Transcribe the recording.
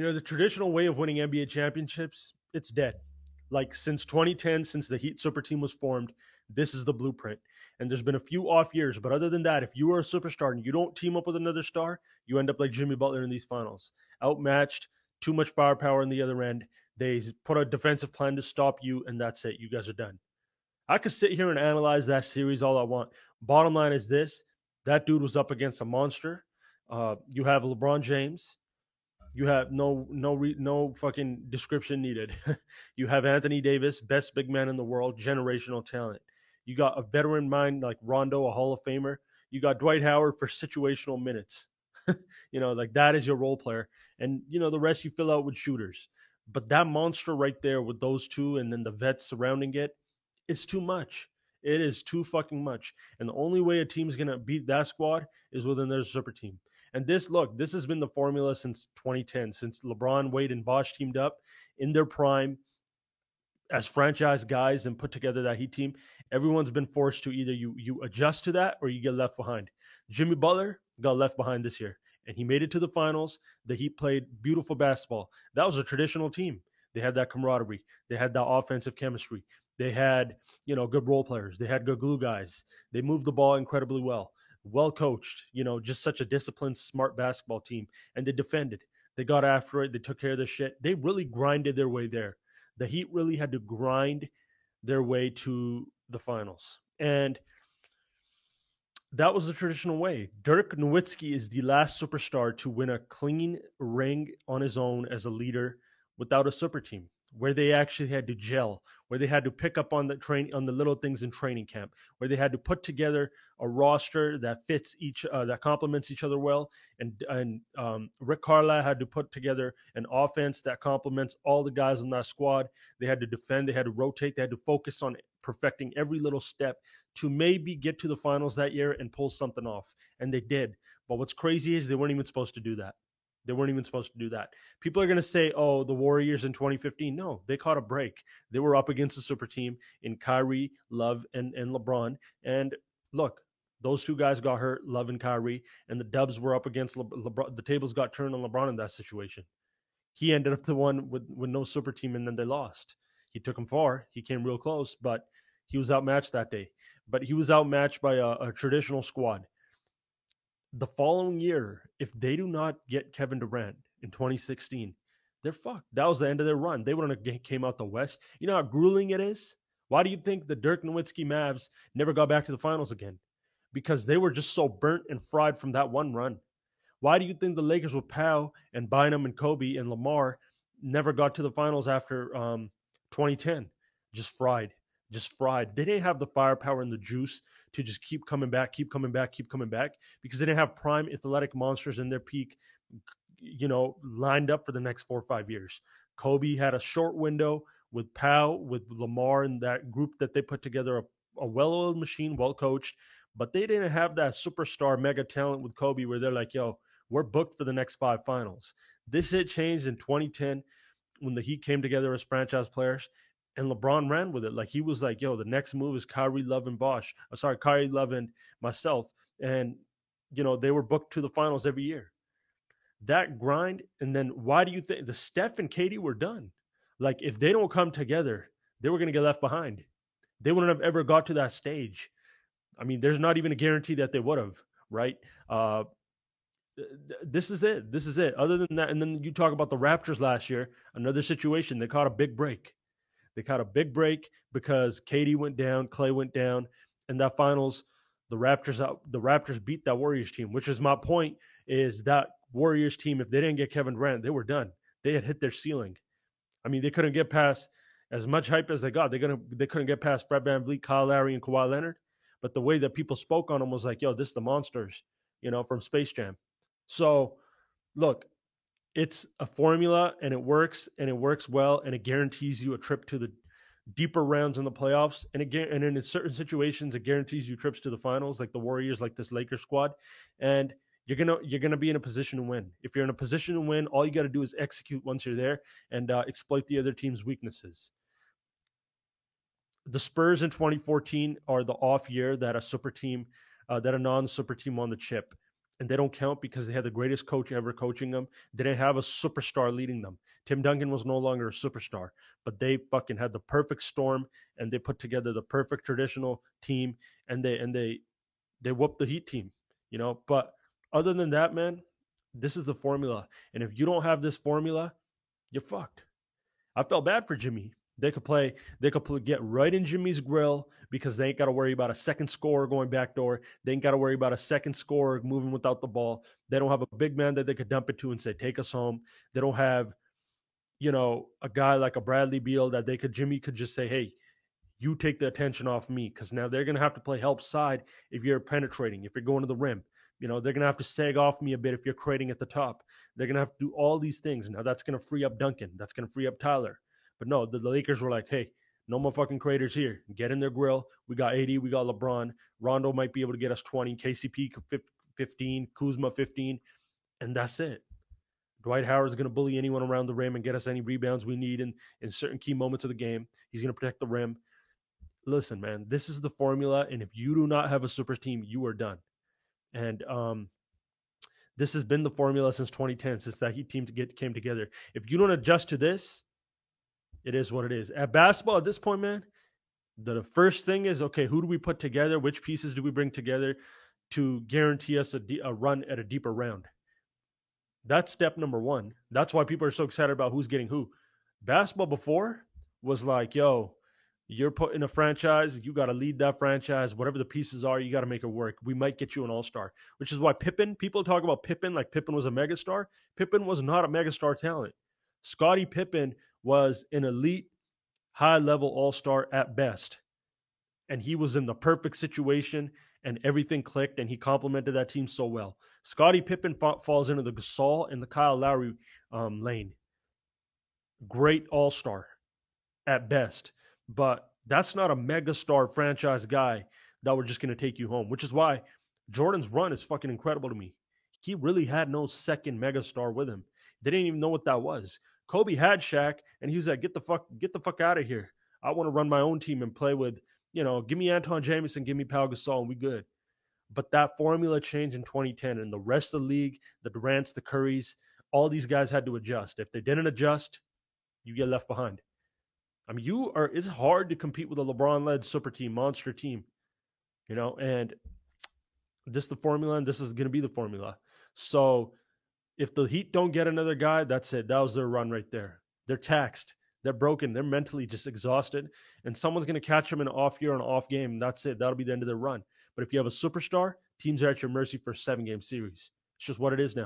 You know, the traditional way of winning NBA championships, it's dead. Like since 2010, since the Heat super team was formed, this is the blueprint. And there's been a few off years, but other than that, if you are a superstar and you don't team up with another star, you end up like Jimmy Butler in these finals, outmatched, too much firepower on the other end. They put a defensive plan to stop you, and that's it. You guys are done. I could sit here and analyze that series all I want. Bottom line is this: that dude was up against a monster. Uh, you have LeBron James. You have no no re, no fucking description needed. you have Anthony Davis, best big man in the world, generational talent. You got a veteran mind like Rondo, a Hall of Famer. You got Dwight Howard for situational minutes. you know, like that is your role player, and you know the rest you fill out with shooters. But that monster right there with those two, and then the vets surrounding it, it's too much. It is too fucking much. And the only way a team's gonna beat that squad is within their super team. And this, look, this has been the formula since 2010, since LeBron, Wade, and Bosh teamed up in their prime as franchise guys and put together that Heat team. Everyone's been forced to either you you adjust to that or you get left behind. Jimmy Butler got left behind this year, and he made it to the finals. The Heat played beautiful basketball. That was a traditional team. They had that camaraderie. They had that offensive chemistry. They had, you know, good role players. They had good glue guys. They moved the ball incredibly well well coached, you know, just such a disciplined, smart basketball team. And they defended. They got after it. They took care of the shit. They really grinded their way there. The Heat really had to grind their way to the finals. And that was the traditional way. Dirk Nowitzki is the last superstar to win a clean ring on his own as a leader without a super team where they actually had to gel, where they had to pick up on the train on the little things in training camp, where they had to put together a roster that fits each uh, that complements each other well, and and um, Rick Carlisle had to put together an offense that complements all the guys on that squad. They had to defend, they had to rotate, they had to focus on perfecting every little step to maybe get to the finals that year and pull something off, and they did. But what's crazy is they weren't even supposed to do that. They weren't even supposed to do that. People are going to say, oh, the Warriors in 2015. No, they caught a break. They were up against a super team in Kyrie, Love, and, and LeBron. And look, those two guys got hurt, Love and Kyrie, and the Dubs were up against Le- LeBron. The tables got turned on LeBron in that situation. He ended up the one with, with no super team, and then they lost. He took him far. He came real close, but he was outmatched that day. But he was outmatched by a, a traditional squad the following year, if they do not get Kevin Durant in 2016, they're fucked. That was the end of their run. They wouldn't have came out the West. You know how grueling it is? Why do you think the Dirk Nowitzki Mavs never got back to the finals again? Because they were just so burnt and fried from that one run. Why do you think the Lakers with Pau and Bynum and Kobe and Lamar never got to the finals after um, 2010? Just fried just fried. They didn't have the firepower and the juice to just keep coming back, keep coming back, keep coming back because they didn't have prime athletic monsters in their peak, you know, lined up for the next four or five years. Kobe had a short window with Pau, with Lamar, and that group that they put together a, a well oiled machine, well coached, but they didn't have that superstar mega talent with Kobe where they're like, yo, we're booked for the next five finals. This shit changed in 2010 when the Heat came together as franchise players and LeBron ran with it. Like he was like, "Yo, the next move is Kyrie Love and Bosh. Uh, sorry, Kyrie Love and myself." And you know they were booked to the finals every year. That grind, and then why do you think the Steph and KD were done? Like if they don't come together, they were going to get left behind. They wouldn't have ever got to that stage. I mean, there's not even a guarantee that they would have, right? Uh, this is it. This is it. Other than that, and then you talk about the Raptors last year, another situation. They caught a big break. They caught a big break because KD went down, Clay went down, and that finals, the Raptors out, the Raptors beat that Warriors team, which is my point. Is that Warriors team? If they didn't get Kevin Durant, they were done. They had hit their ceiling. I mean, they couldn't get past as much hype as they got. They gonna they couldn't get past Fred VanVleet, Kyle Lowry, and Kawhi Leonard. But the way that people spoke on them was like, "Yo, this is the monsters," you know, from Space Jam. So, look, it's a formula and it works and it works well and it guarantees you a trip to the deeper rounds in the playoffs. And again and in certain situations it guarantees you trips to the finals like the warriors like this lakers squad. And you're gonna you're gonna be in a position to win. If you're in a position to win all you got to do is execute once you're there and uh, exploit the other team's weaknesses. The spurs in 2014 are the off year that a super team uh, that a non super team on the chip and they don't count because they had the greatest coach ever coaching them. They didn't have a superstar leading them. Tim Duncan was no longer a superstar, but they fucking had the perfect storm and they put together the perfect traditional team and they and they they whooped the Heat team, you know. But other than that, man, this is the formula. And if you don't have this formula, you're fucked. I felt bad for Jimmy. They could play, they could play, get right in Jimmy's grill because they ain't got to worry about a second scorer going back door. They ain't got to worry about a second scorer moving without the ball. They don't have a big man that they could dump it to and say, take us home. They don't have, you know, a guy like a Bradley Beal that they could, Jimmy could just say, hey, you take the attention off me because now they're to have to play help side if you're penetrating, if you're going to the rim. You know, they're going to have to sag off me a bit if you're creating at the top. They're going to have to do all these things. Now, that's going to free up Duncan. That's going to free up Tyler. But no, the, the Lakers were like, hey, no more fucking creators here. Get in their grill. We got AD. We got LeBron. Rondo might be able to get us 20. KCP 15. Kuzma 15. And that's it. Dwight Howard's going to bully anyone around the rim and get us any rebounds we need in, in certain key moments of the game. He's going to protect the rim. Listen, man, this is the formula. And if you do not have a super team, you are done. And um, this has been the formula since 2010, since that Heat team to get, came together. If you don't adjust to this, it is what it is. At basketball, at this point, man, the first thing is okay, who do we put together? Which pieces do we bring together to guarantee us a, run at a deeper round? That's step number one. That's why people are so excited about who's getting who. Basketball before was like, yo, you're put in a franchise, you got to lead that franchise. Whatever the pieces are, you got to make it work. We might get you an all star, which is why Pippen, people talk about Pippen like Pippen was a megastar. Pippen was not a megastar talent. Scottie Pippen was an elite, high level all star at best. And he was in the perfect situation and everything clicked and he complemented that team so well. Scottie Pippen fa- falls into the Gasol and the Kyle Lowry um, lane. Great all star at best, but that's not a megastar franchise guy that we're just going to take you home, which is why Jordan's run is fucking incredible to me. He really had no second megastar with him. They didn't even know what that was. Kobe had Shaq, and he was like, "Get the fuck, get the fuck out of here. I want to run my own team and play with, you know, give me Antawn Jamison, give me Pau Gasol, and we good." But that formula changed in 2010, and the rest of the league, the Durants, the Currys, all these guys had to adjust. If they didn't adjust, you get left behind. I mean, you are. It's hard to compete with a LeBron-led super team, monster team, you know. And this is the formula, and this is going to be the formula. So if the Heat don't get another guy, that's it. That was their run right there. They're taxed. They're broken. They're mentally just exhausted. And someone's going to catch them in an off year, an off game. That's it. That'll be the end of their run. But if you have a superstar, teams are at your mercy for a seven game series. It's just what it is now.